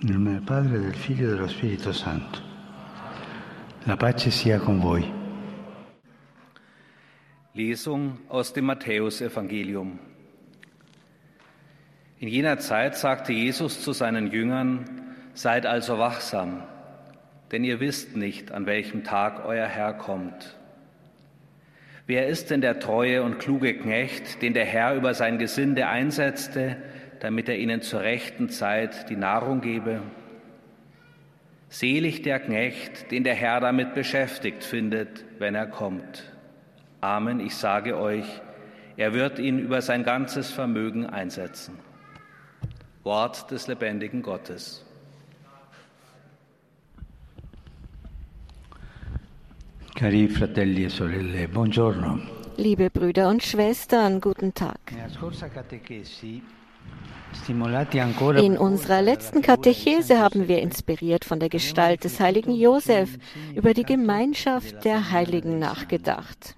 Nel nome del Padre, del Figlio e dello Spirito Santo. La pace sia con voi. Lesung aus dem Matthäusevangelium. In jener Zeit sagte Jesus zu seinen Jüngern, Seid also wachsam, denn ihr wisst nicht, an welchem Tag euer Herr kommt. Wer ist denn der treue und kluge Knecht, den der Herr über sein Gesinde einsetzte, damit er ihnen zur rechten Zeit die Nahrung gebe? Selig der Knecht, den der Herr damit beschäftigt findet, wenn er kommt. Amen, ich sage euch, er wird ihn über sein ganzes Vermögen einsetzen. Wort des lebendigen Gottes. Cari fratelli e sorelle, buongiorno. Liebe Brüder und Schwestern, guten Tag. In unserer letzten Katechese haben wir inspiriert von der Gestalt des heiligen Josef über die Gemeinschaft der Heiligen nachgedacht.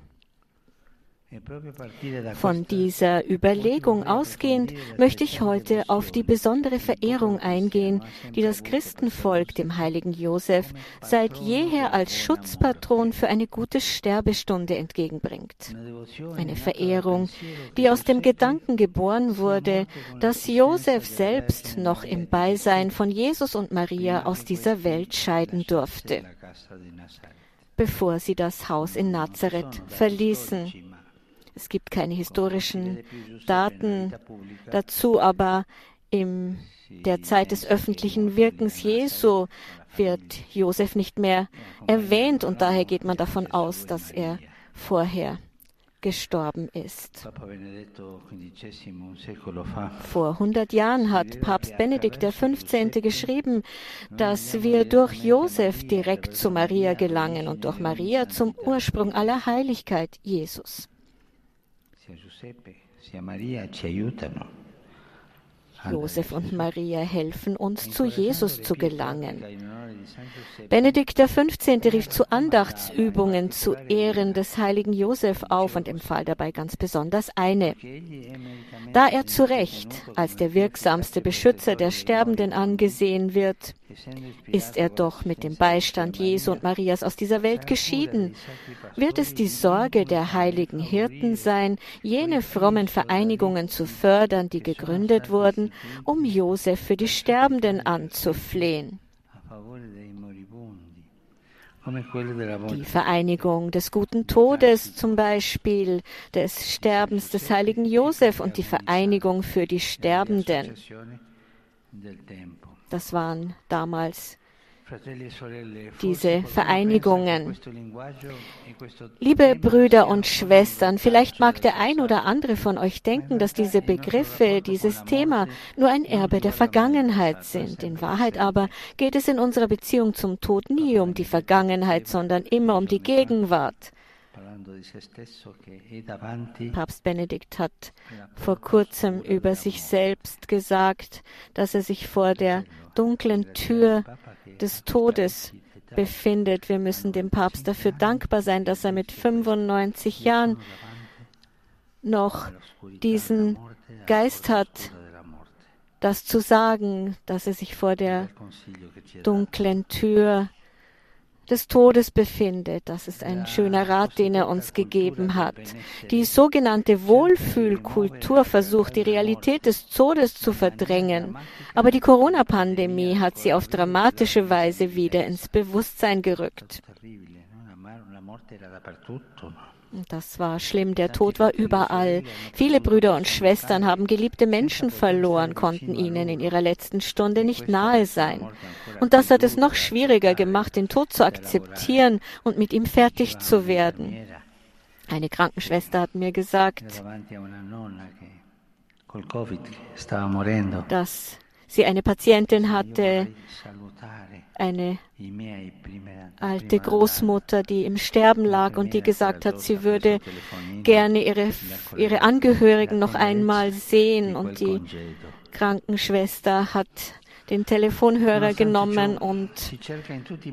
Von dieser Überlegung ausgehend möchte ich heute auf die besondere Verehrung eingehen, die das Christenvolk dem heiligen Josef seit jeher als Schutzpatron für eine gute Sterbestunde entgegenbringt. Eine Verehrung, die aus dem Gedanken geboren wurde, dass Josef selbst noch im Beisein von Jesus und Maria aus dieser Welt scheiden durfte, bevor sie das Haus in Nazareth verließen. Es gibt keine historischen Daten dazu, aber in der Zeit des öffentlichen Wirkens Jesu wird Josef nicht mehr erwähnt und daher geht man davon aus, dass er vorher gestorben ist. Vor 100 Jahren hat Papst Benedikt XV. geschrieben, dass wir durch Josef direkt zu Maria gelangen und durch Maria zum Ursprung aller Heiligkeit, Jesus. Josef und Maria helfen uns, zu Jesus zu gelangen. Benedikt XV. rief zu Andachtsübungen zu Ehren des heiligen Josef auf und empfahl dabei ganz besonders eine. Da er zu Recht als der wirksamste Beschützer der Sterbenden angesehen wird, ist er doch mit dem Beistand Jesu und Marias aus dieser Welt geschieden. Wird es die Sorge der heiligen Hirten sein, jene frommen Vereinigungen zu fördern, die gegründet wurden, um Josef für die Sterbenden anzuflehen? Die Vereinigung des guten Todes zum Beispiel, des Sterbens des heiligen Josef und die Vereinigung für die Sterbenden. Das waren damals diese Vereinigungen. Liebe Brüder und Schwestern, vielleicht mag der ein oder andere von euch denken, dass diese Begriffe, dieses Thema nur ein Erbe der Vergangenheit sind. In Wahrheit aber geht es in unserer Beziehung zum Tod nie um die Vergangenheit, sondern immer um die Gegenwart. Papst Benedikt hat vor kurzem über sich selbst gesagt, dass er sich vor der dunklen Tür des Todes befindet. Wir müssen dem Papst dafür dankbar sein, dass er mit 95 Jahren noch diesen Geist hat, das zu sagen, dass er sich vor der dunklen Tür des Todes befindet. Das ist ein schöner Rat, den er uns gegeben hat. Die sogenannte Wohlfühlkultur versucht, die Realität des Todes zu verdrängen. Aber die Corona-Pandemie hat sie auf dramatische Weise wieder ins Bewusstsein gerückt. Das war schlimm. Der Tod war überall. Viele Brüder und Schwestern haben geliebte Menschen verloren, konnten ihnen in ihrer letzten Stunde nicht nahe sein. Und das hat es noch schwieriger gemacht, den Tod zu akzeptieren und mit ihm fertig zu werden. Eine Krankenschwester hat mir gesagt, dass sie eine Patientin hatte, eine alte Großmutter, die im Sterben lag und die gesagt hat, sie würde gerne ihre, ihre Angehörigen noch einmal sehen. Und die Krankenschwester hat den Telefonhörer genommen und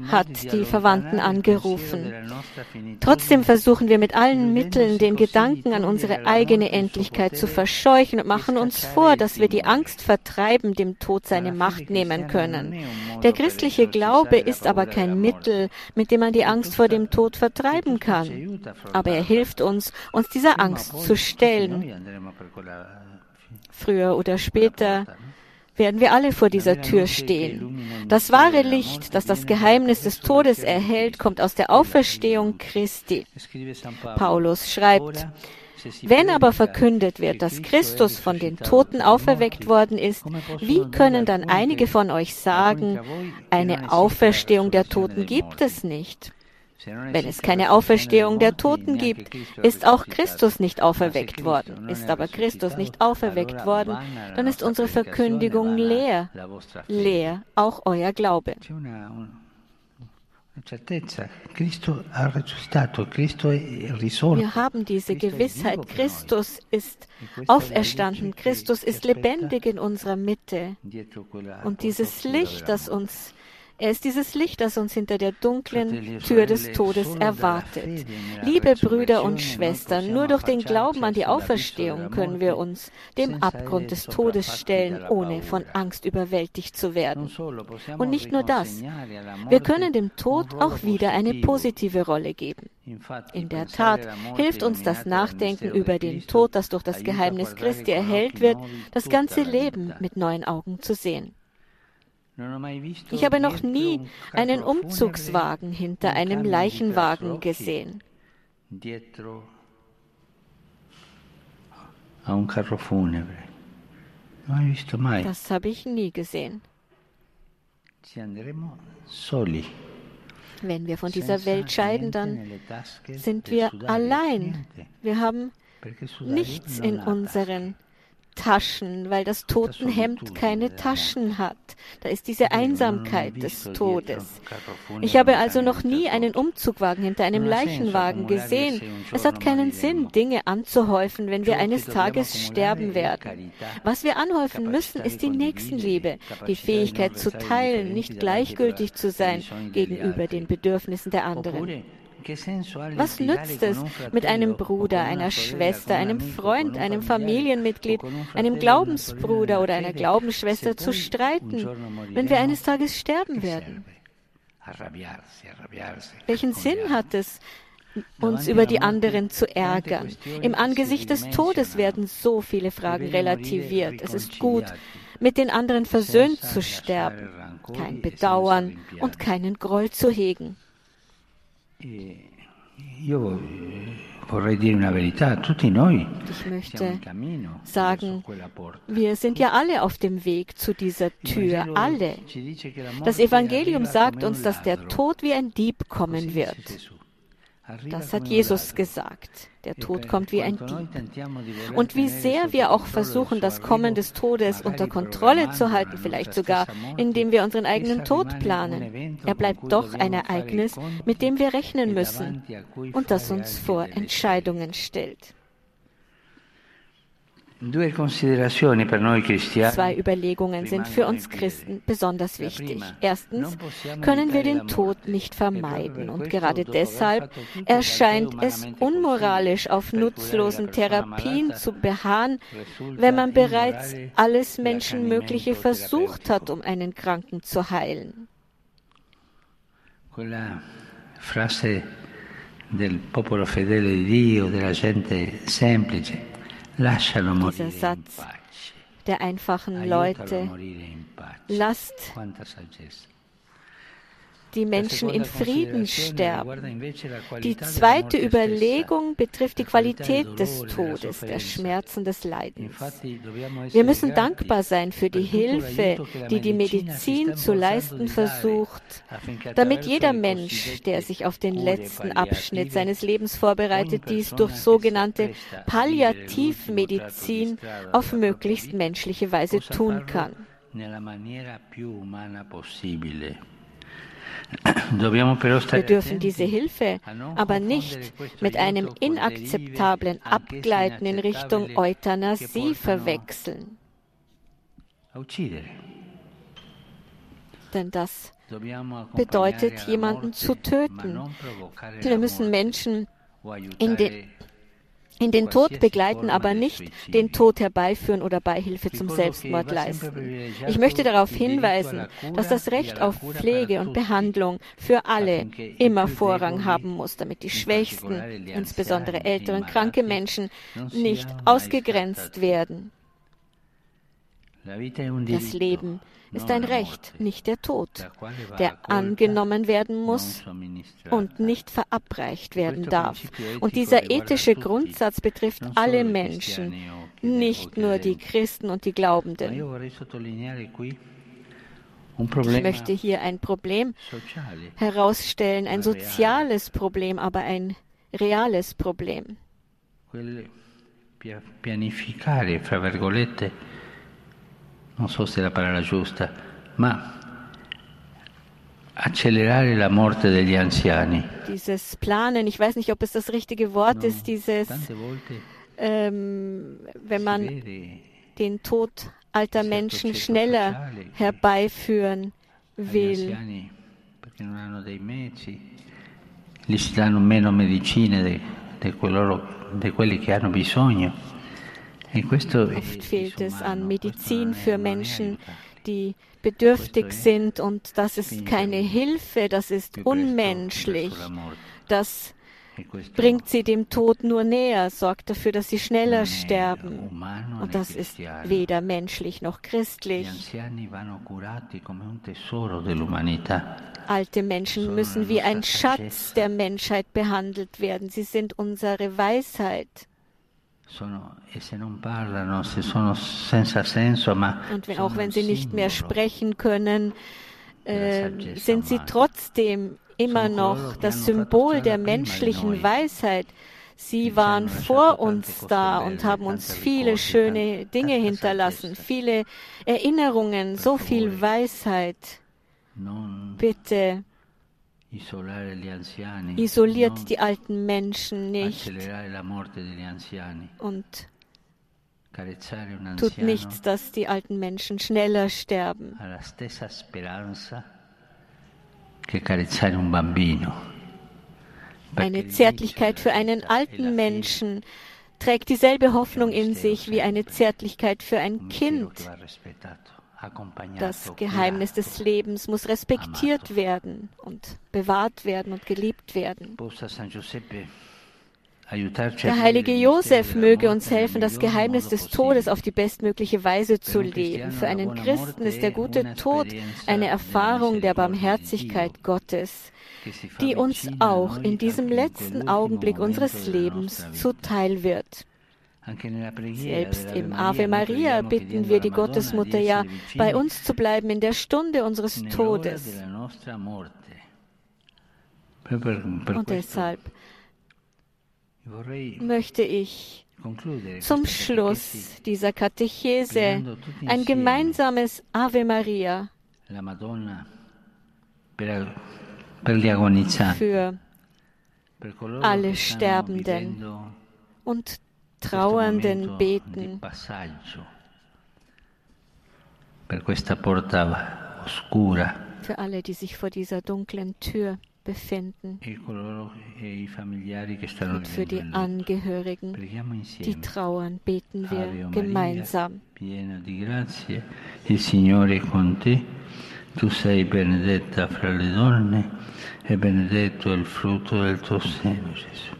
hat die Verwandten angerufen. Trotzdem versuchen wir mit allen Mitteln, den Gedanken an unsere eigene Endlichkeit zu verscheuchen und machen uns vor, dass wir die Angst vertreiben, dem Tod seine Macht nehmen können. Der christliche Glaube ist aber kein Mittel, mit dem man die Angst vor dem Tod vertreiben kann. Aber er hilft uns, uns dieser Angst zu stellen. Früher oder später werden wir alle vor dieser Tür stehen. Das wahre Licht, das das Geheimnis des Todes erhält, kommt aus der Auferstehung Christi. Paulus schreibt, wenn aber verkündet wird, dass Christus von den Toten auferweckt worden ist, wie können dann einige von euch sagen, eine Auferstehung der Toten gibt es nicht? Wenn es keine Auferstehung der Toten gibt, ist auch Christus nicht auferweckt worden. Ist aber Christus nicht auferweckt worden, dann ist unsere Verkündigung leer. Leer auch euer Glaube. Wir haben diese Gewissheit, Christus ist auferstanden, Christus ist lebendig in unserer Mitte. Und dieses Licht, das uns er ist dieses Licht, das uns hinter der dunklen Tür des Todes erwartet. Liebe Brüder und Schwestern, nur durch den Glauben an die Auferstehung können wir uns dem Abgrund des Todes stellen, ohne von Angst überwältigt zu werden. Und nicht nur das, wir können dem Tod auch wieder eine positive Rolle geben. In der Tat hilft uns das Nachdenken über den Tod, das durch das Geheimnis Christi erhellt wird, das ganze Leben mit neuen Augen zu sehen. Ich habe noch nie einen Umzugswagen hinter einem Leichenwagen gesehen. Das habe ich nie gesehen. Wenn wir von dieser Welt scheiden, dann sind wir allein. Wir haben nichts in unseren Taschen, weil das Totenhemd keine Taschen hat. Da ist diese Einsamkeit des Todes. Ich habe also noch nie einen Umzugwagen hinter einem Leichenwagen gesehen. Es hat keinen Sinn, Dinge anzuhäufen, wenn wir eines Tages sterben werden. Was wir anhäufen müssen, ist die Nächstenliebe, die Fähigkeit zu teilen, nicht gleichgültig zu sein gegenüber den Bedürfnissen der anderen. Was nützt es, mit einem Bruder, einer Schwester, einem Freund, einem Familienmitglied, einem Glaubensbruder oder einer Glaubensschwester zu streiten, wenn wir eines Tages sterben werden? Welchen Sinn hat es, uns über die anderen zu ärgern? Im Angesicht des Todes werden so viele Fragen relativiert. Es ist gut, mit den anderen versöhnt zu sterben, kein Bedauern und keinen Groll zu hegen. Ich möchte sagen, wir sind ja alle auf dem Weg zu dieser Tür, alle. Das Evangelium sagt uns, dass der Tod wie ein Dieb kommen wird. Das hat Jesus gesagt. Der Tod kommt wie ein Dieb. Und wie sehr wir auch versuchen, das Kommen des Todes unter Kontrolle zu halten, vielleicht sogar, indem wir unseren eigenen Tod planen. Er bleibt doch ein Ereignis, mit dem wir rechnen müssen und das uns vor Entscheidungen stellt. Zwei Überlegungen sind für uns Christen besonders wichtig. Erstens können wir den Tod nicht vermeiden und gerade deshalb erscheint es unmoralisch, auf nutzlosen Therapien zu beharren, wenn man bereits alles Menschenmögliche versucht hat, um einen Kranken zu heilen. Frase del popolo fedele di Dio, della gente semplice. Dieser Satz der einfachen Leute, lasst die Menschen in Frieden sterben. Die zweite Überlegung betrifft die Qualität des Todes, der Schmerzen des Leidens. Wir müssen dankbar sein für die Hilfe, die die Medizin zu leisten versucht, damit jeder Mensch, der sich auf den letzten Abschnitt seines Lebens vorbereitet, dies durch sogenannte Palliativmedizin auf möglichst menschliche Weise tun kann. Wir dürfen diese Hilfe aber nicht mit einem inakzeptablen Abgleiten in Richtung Euthanasie verwechseln. denn das bedeutet, jemanden zu töten. Wir müssen Menschen in den in den Tod begleiten, aber nicht den Tod herbeiführen oder Beihilfe zum Selbstmord leisten. Ich möchte darauf hinweisen, dass das Recht auf Pflege und Behandlung für alle immer Vorrang haben muss, damit die Schwächsten, insbesondere ältere und kranke Menschen, nicht ausgegrenzt werden. Das Leben ist ein Recht, nicht der Tod, der angenommen werden muss und nicht verabreicht werden darf. Und dieser ethische Grundsatz betrifft alle Menschen, nicht nur die Christen und die Glaubenden. Ich möchte hier ein Problem herausstellen, ein soziales Problem, aber ein reales Problem. Non so se è la parola giusta, ma accelerare la morte degli anziani. Dieses Planen, ich weiß nicht, ob es das richtige Wort no, ist, dieses, ähm, wenn man den Tod alter Menschen schneller herbeiführen will. Gli si danno meno medicine di, di, di quelli che hanno bisogno. Oft fehlt es an Medizin für Menschen, die bedürftig sind und das ist keine Hilfe, das ist unmenschlich. Das bringt sie dem Tod nur näher, sorgt dafür, dass sie schneller sterben. Und das ist weder menschlich noch christlich. Alte Menschen müssen wie ein Schatz der Menschheit behandelt werden. Sie sind unsere Weisheit. E Und auch wenn sie nicht mehr sprechen können, äh, sind sie trotzdem immer noch das Symbol der menschlichen Weisheit. Sie waren vor uns da und haben uns viele schöne Dinge hinterlassen, viele Erinnerungen, so viel Weisheit. Bitte Isoliert die alten Menschen nicht. Und tut nichts, dass die alten Menschen schneller sterben. Eine Zärtlichkeit für einen alten Menschen trägt dieselbe Hoffnung in sich wie eine Zärtlichkeit für ein Kind. Das Geheimnis des Lebens muss respektiert werden und bewahrt werden und geliebt werden. Der heilige Josef möge uns helfen, das Geheimnis des Todes auf die bestmögliche Weise zu leben. Für einen Christen ist der gute Tod eine Erfahrung der Barmherzigkeit Gottes, die uns auch in diesem letzten Augenblick unseres Lebens zuteil wird. Selbst im Ave Maria bitten wir die Gottesmutter ja, bei uns zu bleiben in der Stunde unseres Todes. Und deshalb möchte ich zum Schluss dieser Katechese ein gemeinsames Ave Maria für alle Sterbenden und Trauernden beten. Für alle, die sich vor dieser dunklen Tür befinden. E e Und für die Angehörigen, die trauern, beten wir gemeinsam. Tu sei benedetta fra le donne e benedetto il frutto del tuo seno, Gesù.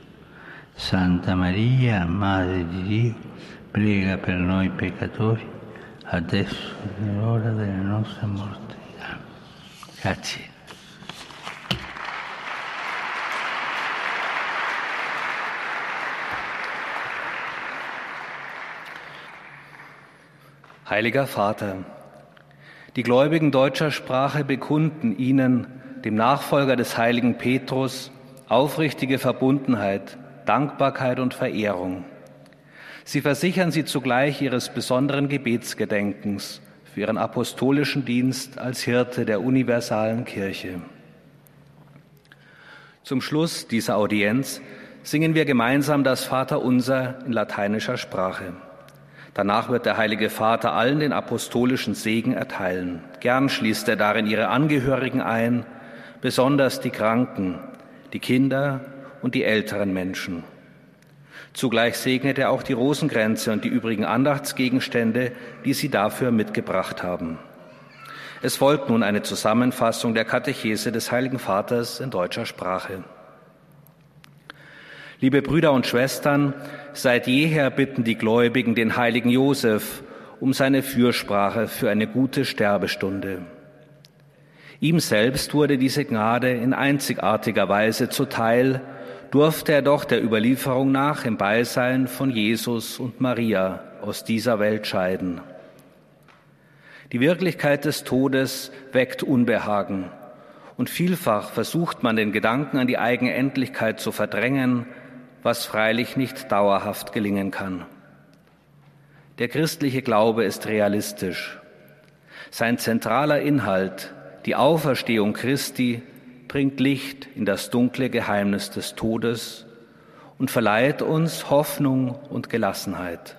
Santa Maria, Madre di Dio, prega per noi peccatori, adesso e nell'ora della nostra morte. Grazie. Heiliger Vater, die Gläubigen deutscher Sprache bekunden Ihnen, dem Nachfolger des heiligen Petrus, aufrichtige Verbundenheit Dankbarkeit und Verehrung. Sie versichern sie zugleich ihres besonderen Gebetsgedenkens für ihren apostolischen Dienst als Hirte der universalen Kirche. Zum Schluss dieser Audienz singen wir gemeinsam das Vaterunser in lateinischer Sprache. Danach wird der Heilige Vater allen den apostolischen Segen erteilen. Gern schließt er darin ihre Angehörigen ein, besonders die Kranken, die Kinder und die älteren Menschen. Zugleich segnet er auch die Rosenkränze und die übrigen Andachtsgegenstände, die sie dafür mitgebracht haben. Es folgt nun eine Zusammenfassung der Katechese des Heiligen Vaters in deutscher Sprache. Liebe Brüder und Schwestern, seit jeher bitten die Gläubigen den heiligen Josef um seine Fürsprache für eine gute Sterbestunde. Ihm selbst wurde diese Gnade in einzigartiger Weise zuteil, durfte er doch der Überlieferung nach im Beisein von Jesus und Maria aus dieser Welt scheiden. Die Wirklichkeit des Todes weckt Unbehagen, und vielfach versucht man den Gedanken an die eigene Endlichkeit zu verdrängen, was freilich nicht dauerhaft gelingen kann. Der christliche Glaube ist realistisch. Sein zentraler Inhalt, die Auferstehung Christi, bringt Licht in das dunkle Geheimnis des Todes und verleiht uns Hoffnung und Gelassenheit.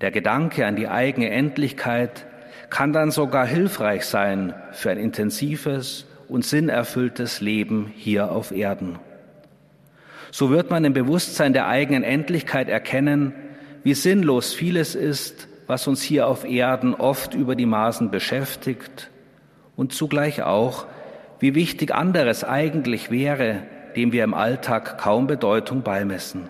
Der Gedanke an die eigene Endlichkeit kann dann sogar hilfreich sein für ein intensives und sinnerfülltes Leben hier auf Erden. So wird man im Bewusstsein der eigenen Endlichkeit erkennen, wie sinnlos vieles ist, was uns hier auf Erden oft über die Maßen beschäftigt und zugleich auch, wie wichtig anderes eigentlich wäre, dem wir im Alltag kaum Bedeutung beimessen.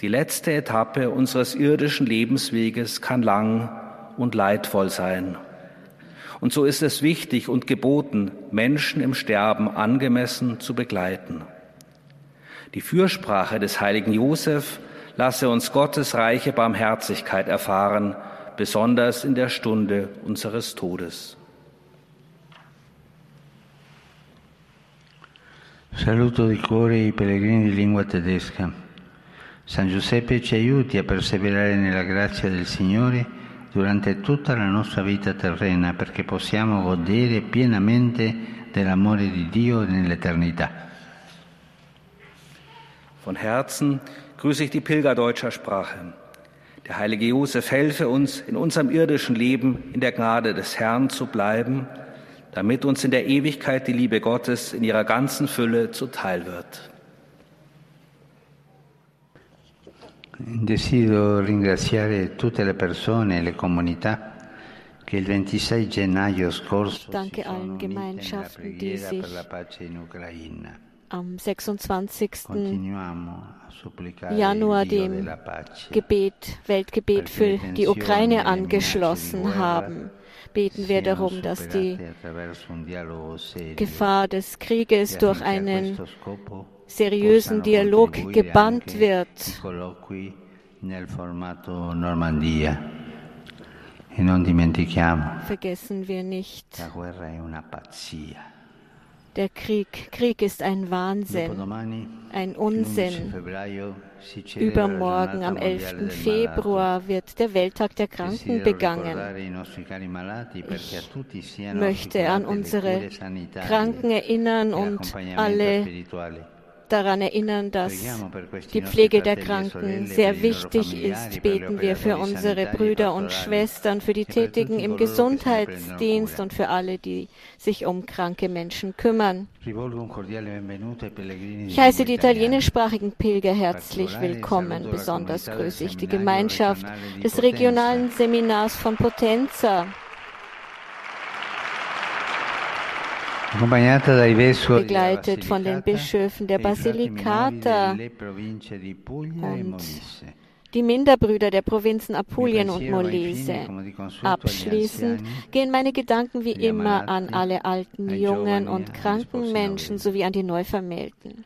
Die letzte Etappe unseres irdischen Lebensweges kann lang und leidvoll sein. Und so ist es wichtig und geboten, Menschen im Sterben angemessen zu begleiten. Die Fürsprache des heiligen Josef lasse uns Gottes reiche Barmherzigkeit erfahren, besonders in der Stunde unseres Todes. Saluto di cuore i pellegrini di lingua tedesca. San Giuseppe ci aiuti a perseverare nella grazia del Signore durante tutta la nostra vita terrena perché possiamo godere pienamente dell'amore di Dio nell'eternità. Von Herzen grüße ich die Pilger deutscher Sprache. Der heilige Josef helfe uns, in unserem irdischen Leben in der Gnade des Herrn zu bleiben, damit uns in der Ewigkeit die Liebe Gottes in ihrer ganzen Fülle zuteil wird. Desidero ringraziare tutte le persone e le comunità che il 26 gennaio scorso Danke si sono allen unite die preghiera sich per la pace in Ucraina. am 26. Continuiamo a supplicare Januar dem Gebet, Weltgebet für die Ukraine angeschlossen haben. Beten wir darum, dass die Gefahr des Krieges durch einen seriösen Dialog gebannt wird. E Vergessen wir nicht, der Krieg, Krieg ist ein Wahnsinn, ein l'11 Unsinn. Übermorgen, am mondiale 11. del Februar, wird der Welttag der. Kranken begangen. ricordare i nostri cari malati perché a tutti siano möchte an unsere Kranken erinnern e und alle. Daran erinnern, dass die Pflege der e Kranken sehr wichtig ist. Beten wir für unsere Brüder und Schwestern, für die e Tätigen im Gesundheitsdienst und für alle, die sich um kranke Menschen kümmern. Ich heiße die italienischsprachigen Pilger herzlich willkommen. Besonders grüße ich die Gemeinschaft des regionalen Seminars von Potenza, begleitet von den Bischöfen der e Puglia e und die Minderbrüder der Provinzen Apulien und Molise. Abschließend gehen meine Gedanken wie immer an alle alten, jungen und kranken Menschen sowie an die Neuvermählten.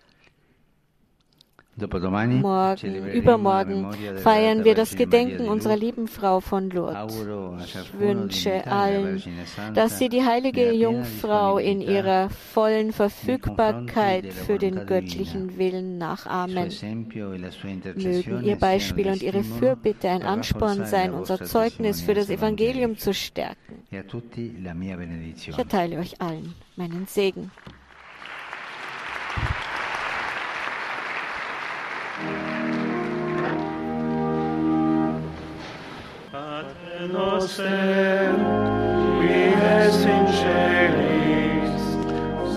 Morgen, übermorgen feiern wir das Gedenken unserer lieben Frau von Lourdes. Ich wünsche allen, dass sie die heilige Jungfrau in ihrer vollen Verfügbarkeit für den göttlichen Willen nachahmen. e Mögen ihr Beispiel und ihre Fürbitte ein Ansporn sein, unser Zeugnis für das Evangelium zu stärken. E Ich erteile euch allen meinen Segen. Es in celis,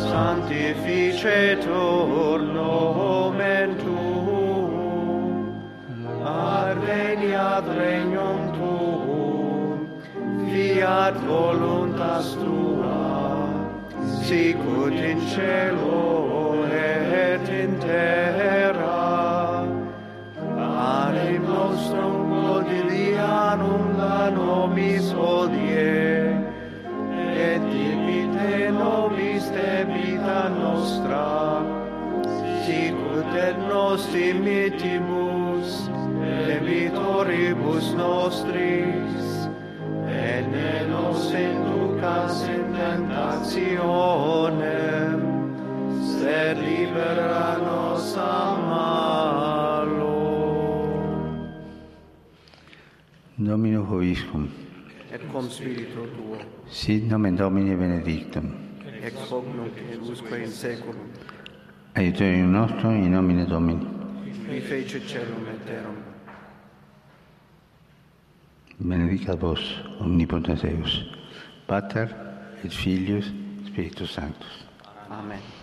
sanctificetur nomen tuum, adveniat regnum tuum, fiat voluntas tua, sicut in cielo et in terra. nostra, sicut et nos dimittimus, debitoribus nostris, et ne nos inducas in tentationem, sed libera nos a malo. Domino hoviscum. Et cum spiritu tuo. Sit nomen Domini benedictum. Ex hoc nunc et usque in seculum, aiuterium nostrum in nomine Domini. qui fecit celum et terram. Benedicat vos, omnipotens Deus, Pater et Filius, Spiritus Sanctus. Amen.